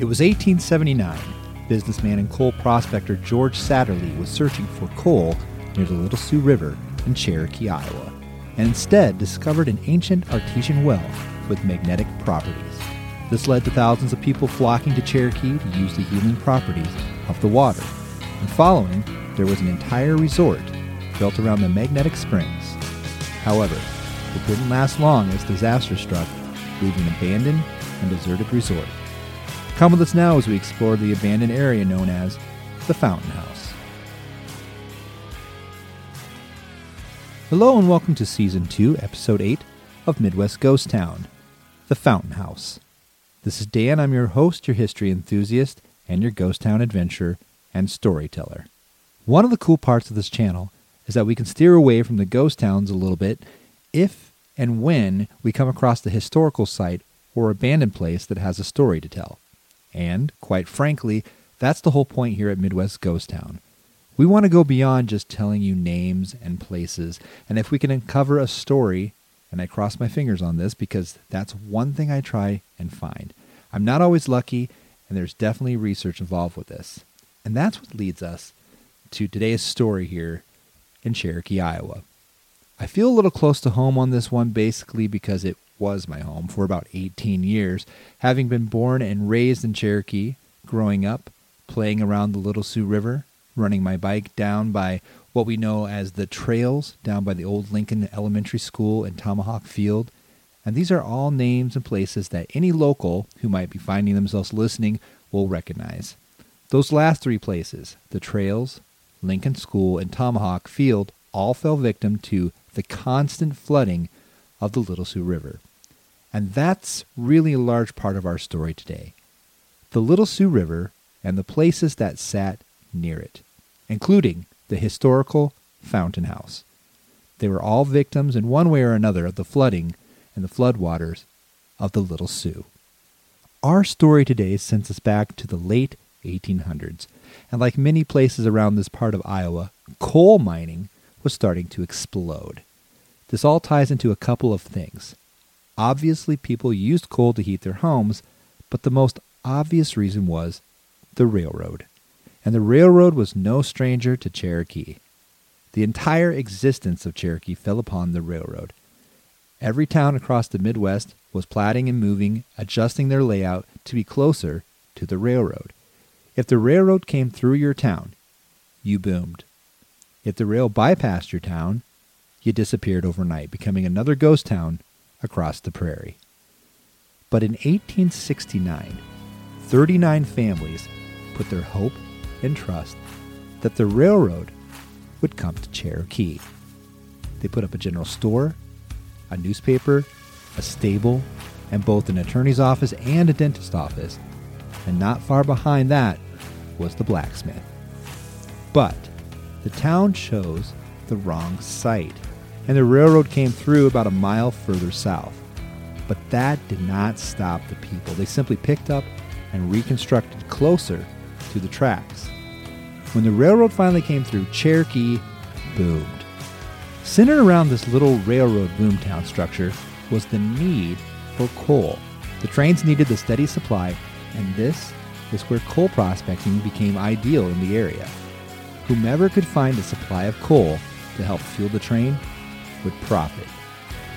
It was 1879. Businessman and coal prospector George Satterlee was searching for coal near the Little Sioux River in Cherokee, Iowa, and instead discovered an ancient artesian well with magnetic properties. This led to thousands of people flocking to Cherokee to use the healing properties of the water. And following, there was an entire resort built around the magnetic springs. However, it didn't last long as disaster struck, leaving an abandoned and deserted resort. Come with us now as we explore the abandoned area known as the Fountain House. Hello and welcome to Season 2, Episode 8 of Midwest Ghost Town, the Fountain House. This is Dan. I'm your host, your history enthusiast, and your ghost town adventurer and storyteller. One of the cool parts of this channel is that we can steer away from the ghost towns a little bit if and when we come across the historical site or abandoned place that has a story to tell. And, quite frankly, that's the whole point here at Midwest Ghost Town. We want to go beyond just telling you names and places, and if we can uncover a story, and I cross my fingers on this because that's one thing I try and find. I'm not always lucky, and there's definitely research involved with this. And that's what leads us to today's story here in Cherokee, Iowa. I feel a little close to home on this one basically because it was my home for about 18 years, having been born and raised in Cherokee, growing up, playing around the Little Sioux River, running my bike down by what we know as the trails down by the old Lincoln Elementary School and Tomahawk Field. And these are all names and places that any local who might be finding themselves listening will recognize. Those last three places, the trails, Lincoln School, and Tomahawk Field, all fell victim to the constant flooding of the Little Sioux River. And that's really a large part of our story today. The Little Sioux River and the places that sat near it, including the historical Fountain House. They were all victims in one way or another of the flooding and the floodwaters of the Little Sioux. Our story today sends us back to the late 1800s, and like many places around this part of Iowa, coal mining was starting to explode. This all ties into a couple of things. Obviously, people used coal to heat their homes, but the most obvious reason was the railroad. And the railroad was no stranger to Cherokee. The entire existence of Cherokee fell upon the railroad. Every town across the Midwest was platting and moving, adjusting their layout to be closer to the railroad. If the railroad came through your town, you boomed. If the rail bypassed your town, you disappeared overnight, becoming another ghost town across the prairie. But in 1869, 39 families put their hope and trust that the railroad would come to Cherokee. They put up a general store, a newspaper, a stable, and both an attorney's office and a dentist office. And not far behind that was the blacksmith. But the town chose the wrong site, and the railroad came through about a mile further south. But that did not stop the people. They simply picked up and reconstructed closer to the tracks. When the railroad finally came through, Cherokee boomed. Centered around this little railroad boomtown structure was the need for coal. The trains needed the steady supply, and this is where coal prospecting became ideal in the area. Whomever could find a supply of coal to help fuel the train would profit.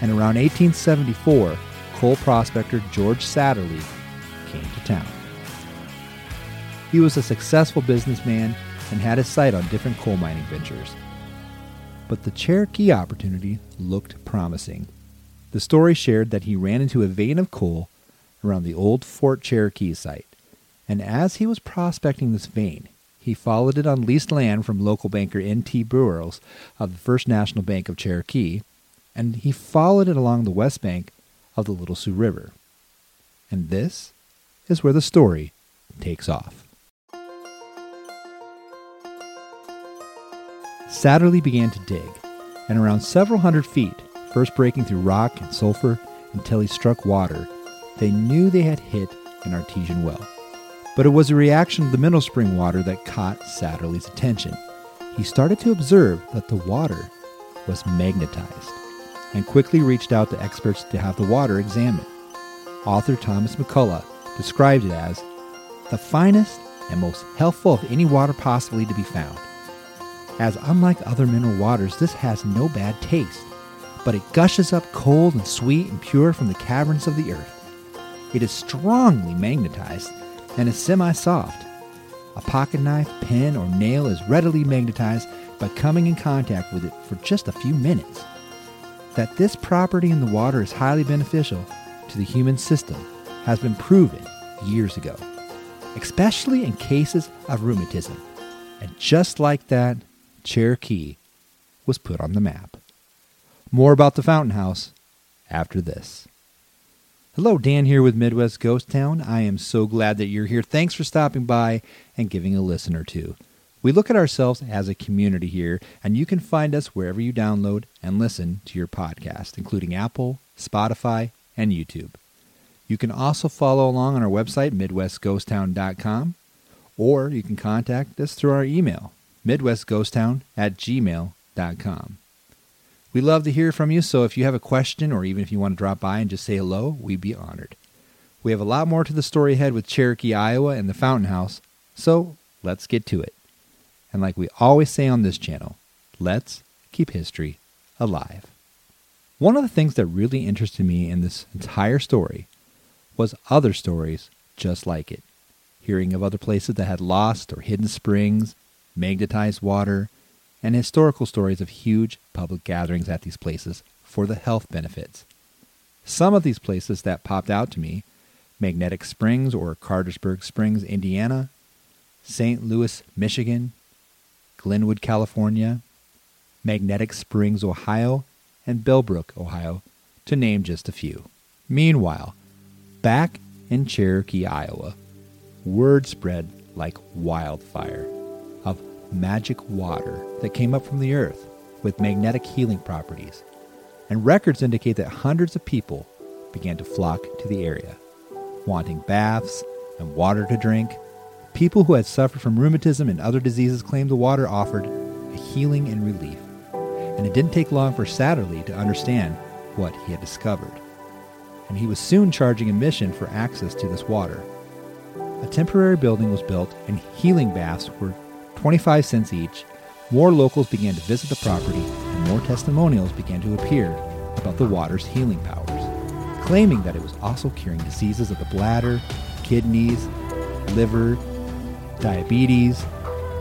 And around 1874, coal prospector George Satterlee came to town. He was a successful businessman and had his sight on different coal mining ventures. But the Cherokee opportunity looked promising. The story shared that he ran into a vein of coal around the old Fort Cherokee site, and as he was prospecting this vein, he followed it on leased land from local banker N.T. Burroughs of the First National Bank of Cherokee, and he followed it along the west bank of the Little Sioux River. And this is where the story takes off. Satterlee began to dig, and around several hundred feet, first breaking through rock and sulfur until he struck water, they knew they had hit an artesian well. But it was a reaction of the mineral spring water that caught Satterlee's attention. He started to observe that the water was magnetized and quickly reached out to experts to have the water examined. Author Thomas McCullough described it as the finest and most healthful of any water possibly to be found. As unlike other mineral waters, this has no bad taste, but it gushes up cold and sweet and pure from the caverns of the earth. It is strongly magnetized and is semi soft. A pocket knife, pen, or nail is readily magnetized by coming in contact with it for just a few minutes. That this property in the water is highly beneficial to the human system has been proven years ago, especially in cases of rheumatism. And just like that, Cherokee was put on the map. More about the Fountain House after this. Hello, Dan here with Midwest Ghost Town. I am so glad that you're here. Thanks for stopping by and giving a listen or two. We look at ourselves as a community here, and you can find us wherever you download and listen to your podcast, including Apple, Spotify, and YouTube. You can also follow along on our website, MidwestGhostTown.com, or you can contact us through our email, MidwestGhostTown at gmail.com. We love to hear from you, so if you have a question or even if you want to drop by and just say hello, we'd be honored. We have a lot more to the story ahead with Cherokee, Iowa and the Fountain House, so let's get to it. And like we always say on this channel, let's keep history alive. One of the things that really interested me in this entire story was other stories just like it. Hearing of other places that had lost or hidden springs, magnetized water, and historical stories of huge public gatherings at these places for the health benefits. Some of these places that popped out to me Magnetic Springs or Cartersburg Springs, Indiana, St. Louis, Michigan, Glenwood, California, Magnetic Springs, Ohio, and Bellbrook, Ohio, to name just a few. Meanwhile, back in Cherokee, Iowa, word spread like wildfire magic water that came up from the earth with magnetic healing properties, and records indicate that hundreds of people began to flock to the area, wanting baths and water to drink. People who had suffered from rheumatism and other diseases claimed the water offered a healing and relief, and it didn't take long for Satterlee to understand what he had discovered. And he was soon charging admission for access to this water. A temporary building was built, and healing baths were 25 cents each, more locals began to visit the property and more testimonials began to appear about the water's healing powers, claiming that it was also curing diseases of the bladder, kidneys, liver, diabetes,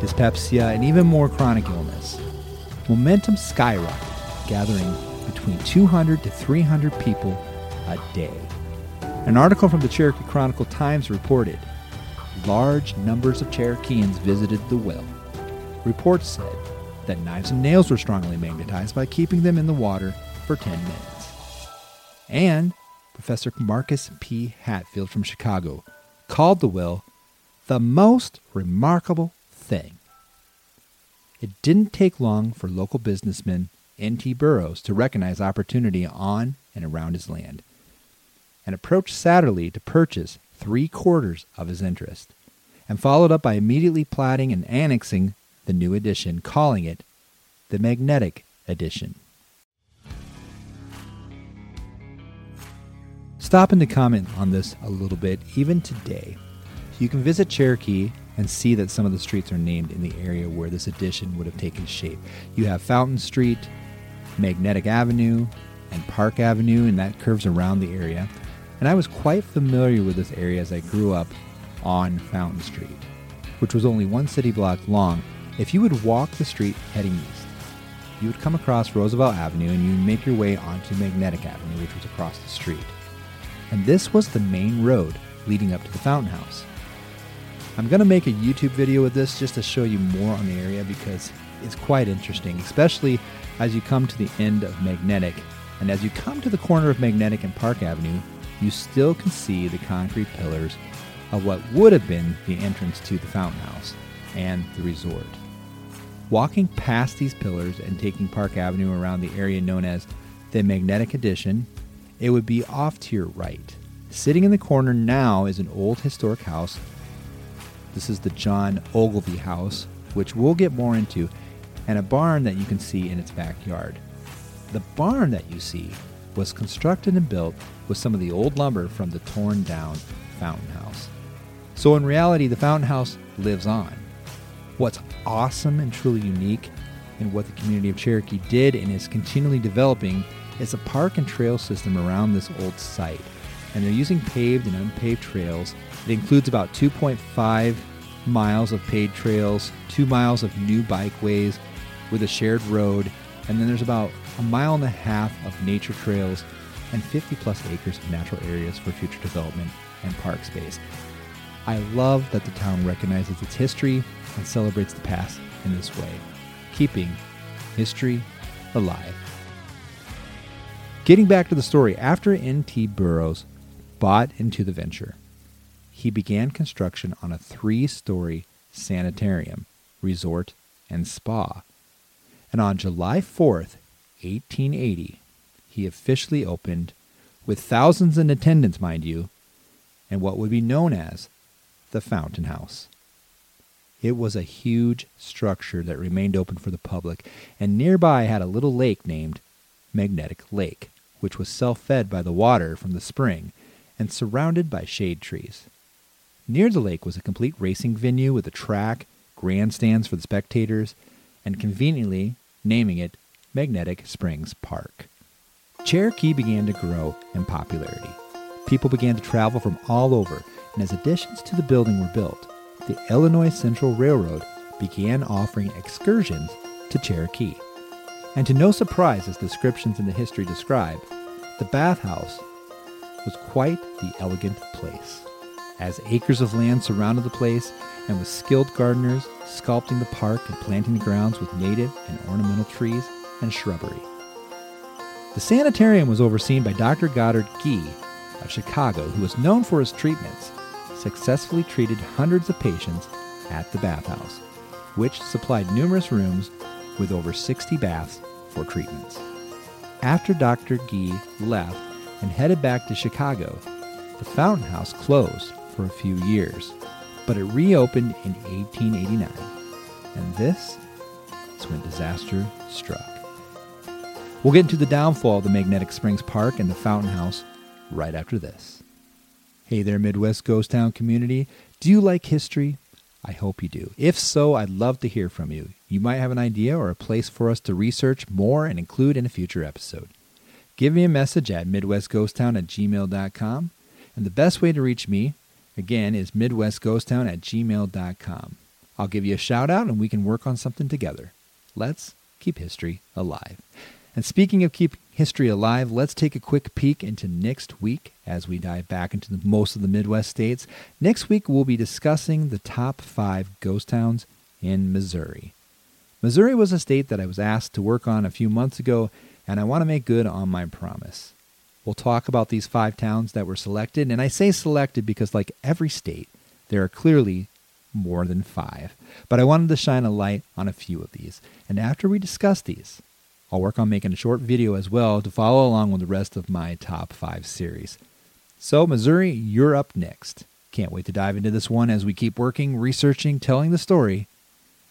dyspepsia, and even more chronic illness. Momentum skyrocketed, gathering between 200 to 300 people a day. An article from the Cherokee Chronicle Times reported large numbers of Cherokeans visited the well. Reports said that knives and nails were strongly magnetized by keeping them in the water for 10 minutes. And Professor Marcus P. Hatfield from Chicago called the well the most remarkable thing. It didn't take long for local businessman N.T. Burroughs to recognize opportunity on and around his land and approached Satterlee to purchase three quarters of his interest, and followed up by immediately platting and annexing the new edition, calling it the Magnetic Addition. Stopping to comment on this a little bit, even today, you can visit Cherokee and see that some of the streets are named in the area where this edition would have taken shape. You have Fountain Street, Magnetic Avenue, and Park Avenue, and that curves around the area and I was quite familiar with this area as I grew up on Fountain Street, which was only one city block long. If you would walk the street heading east, you would come across Roosevelt Avenue and you'd make your way onto Magnetic Avenue, which was across the street. And this was the main road leading up to the Fountain House. I'm going to make a YouTube video with this just to show you more on the area because it's quite interesting, especially as you come to the end of Magnetic. And as you come to the corner of Magnetic and Park Avenue, you still can see the concrete pillars of what would have been the entrance to the fountain house and the resort. Walking past these pillars and taking Park Avenue around the area known as the Magnetic Addition, it would be off to your right. Sitting in the corner now is an old historic house. This is the John Ogilvy House, which we'll get more into, and a barn that you can see in its backyard. The barn that you see was constructed and built with some of the old lumber from the torn down fountain house. So in reality, the Fountain House lives on. What's awesome and truly unique in what the community of Cherokee did and is continually developing is a park and trail system around this old site. And they're using paved and unpaved trails. It includes about 2.5 miles of paved trails, two miles of new bikeways with a shared road, and then there's about a mile and a half of nature trails and 50 plus acres of natural areas for future development and park space. I love that the town recognizes its history and celebrates the past in this way, keeping history alive. Getting back to the story, after N.T. Burroughs bought into the venture, he began construction on a three story sanitarium, resort, and spa. And on July 4th, 1880, he officially opened, with thousands in attendance, mind you, and what would be known as the Fountain House. It was a huge structure that remained open for the public, and nearby had a little lake named Magnetic Lake, which was self fed by the water from the spring and surrounded by shade trees. Near the lake was a complete racing venue with a track, grandstands for the spectators, and conveniently naming it Magnetic Springs Park. Cherokee began to grow in popularity. People began to travel from all over, and as additions to the building were built, the Illinois Central Railroad began offering excursions to Cherokee. And to no surprise, as descriptions in the history describe, the bathhouse was quite the elegant place, as acres of land surrounded the place, and with skilled gardeners sculpting the park and planting the grounds with native and ornamental trees and shrubbery. The sanitarium was overseen by Dr. Goddard Gee of Chicago, who was known for his treatments successfully treated hundreds of patients at the bathhouse, which supplied numerous rooms with over 60 baths for treatments. After Dr. Gee left and headed back to Chicago, the Fountain House closed for a few years, but it reopened in 1889. And this is when disaster struck. We'll get into the downfall of the Magnetic Springs Park and the Fountain House right after this. Hey there, Midwest Ghost Town community. Do you like history? I hope you do. If so, I'd love to hear from you. You might have an idea or a place for us to research more and include in a future episode. Give me a message at midwestghosttown at gmail.com. And the best way to reach me, again, is midwestghosttown at gmail.com. I'll give you a shout out and we can work on something together. Let's keep history alive. And speaking of keeping history alive, let's take a quick peek into next week as we dive back into the, most of the Midwest states. Next week, we'll be discussing the top five ghost towns in Missouri. Missouri was a state that I was asked to work on a few months ago, and I want to make good on my promise. We'll talk about these five towns that were selected, and I say selected because, like every state, there are clearly more than five. But I wanted to shine a light on a few of these. And after we discuss these, I'll work on making a short video as well to follow along with the rest of my top five series. So, Missouri, you're up next. Can't wait to dive into this one as we keep working, researching, telling the story,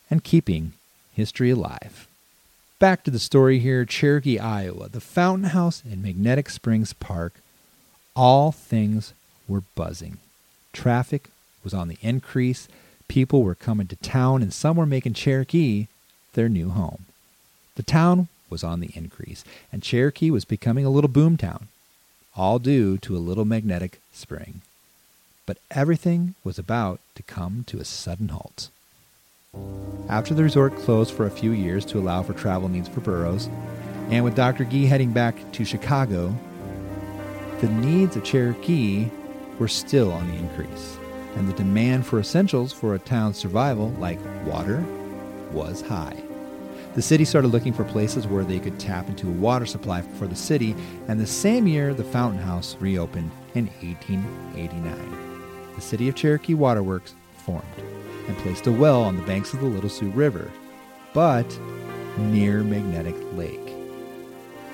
and keeping history alive. Back to the story here Cherokee, Iowa, the Fountain House in Magnetic Springs Park. All things were buzzing. Traffic was on the increase, people were coming to town, and some were making Cherokee their new home. The town was on the increase, and Cherokee was becoming a little boomtown, all due to a little magnetic spring. But everything was about to come to a sudden halt. After the resort closed for a few years to allow for travel needs for Burroughs, and with Dr. Gee heading back to Chicago, the needs of Cherokee were still on the increase, and the demand for essentials for a town's survival, like water, was high. The city started looking for places where they could tap into a water supply for the city, and the same year the Fountain House reopened in 1889. The City of Cherokee Waterworks formed and placed a well on the banks of the Little Sioux River, but near Magnetic Lake.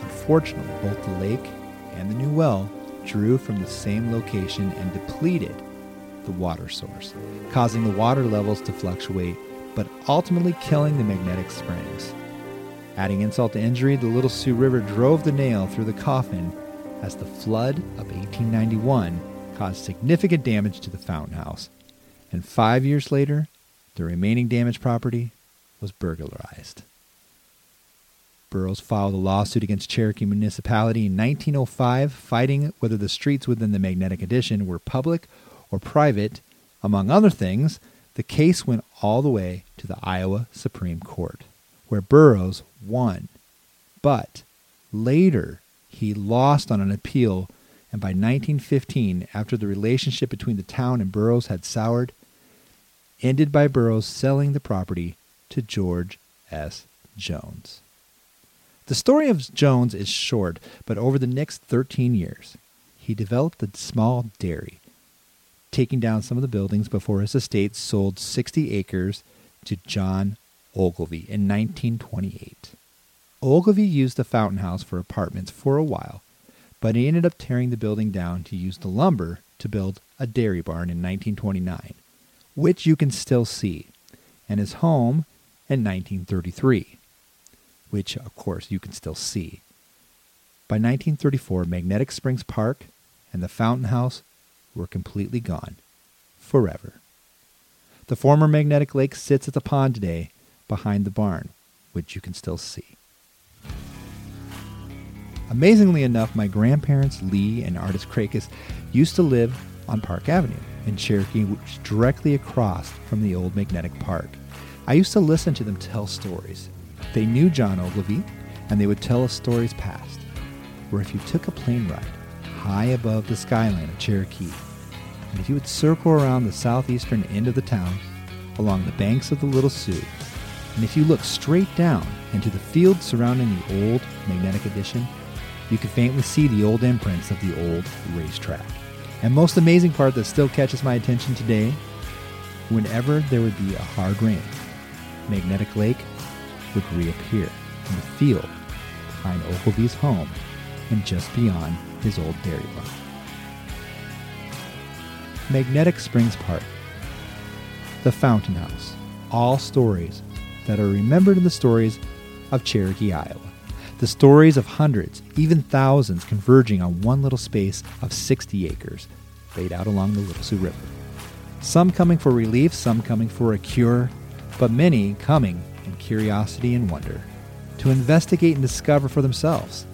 Unfortunately, both the lake and the new well drew from the same location and depleted the water source, causing the water levels to fluctuate but ultimately killing the magnetic springs. Adding insult to injury, the Little Sioux River drove the nail through the coffin as the flood of 1891 caused significant damage to the fountain house. and five years later, the remaining damaged property was burglarized. Burroughs filed a lawsuit against Cherokee Municipality in 1905, fighting whether the streets within the Magnetic Addition were public or private. Among other things, the case went all the way to the Iowa Supreme Court, where Burroughs won. But later, he lost on an appeal, and by 1915, after the relationship between the town and Burroughs had soured, ended by Burroughs selling the property to George S. Jones. The story of Jones is short, but over the next 13 years, he developed a small dairy, taking down some of the buildings before his estate sold 60 acres to John Ogilvy in 1928. Ogilvy used the fountain house for apartments for a while, but he ended up tearing the building down to use the lumber to build a dairy barn in 1929, which you can still see, and his home in 1933 which of course you can still see. By 1934, Magnetic Springs Park and the Fountain House were completely gone, forever. The former Magnetic Lake sits at the pond today behind the barn, which you can still see. Amazingly enough, my grandparents, Lee and Artis Krakis, used to live on Park Avenue in Cherokee, which is directly across from the old Magnetic Park. I used to listen to them tell stories, they knew John Ogilvie, and they would tell us stories past, where if you took a plane ride high above the skyline of Cherokee, and if you would circle around the southeastern end of the town, along the banks of the Little Sioux, and if you look straight down into the fields surrounding the old Magnetic Addition, you could faintly see the old imprints of the old racetrack. And most amazing part that still catches my attention today, whenever there would be a hard rain, Magnetic Lake would reappear in the field behind Ogilvie's home and just beyond his old dairy barn. Magnetic Springs Park, the Fountain House, all stories that are remembered in the stories of Cherokee, Iowa. The stories of hundreds, even thousands, converging on one little space of 60 acres laid out along the Little Sioux River. Some coming for relief, some coming for a cure, but many coming in curiosity and wonder to investigate and discover for themselves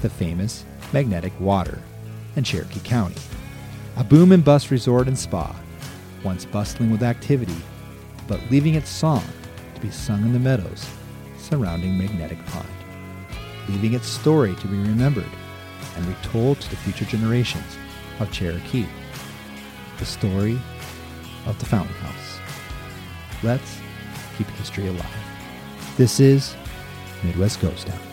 the famous magnetic water in Cherokee County, a boom and bust resort and spa, once bustling with activity, but leaving its song to be sung in the meadows surrounding Magnetic Pond, leaving its story to be remembered and retold to the future generations of Cherokee. The story of the Fountain House. Let's keep history alive. This is Midwest Ghost Town.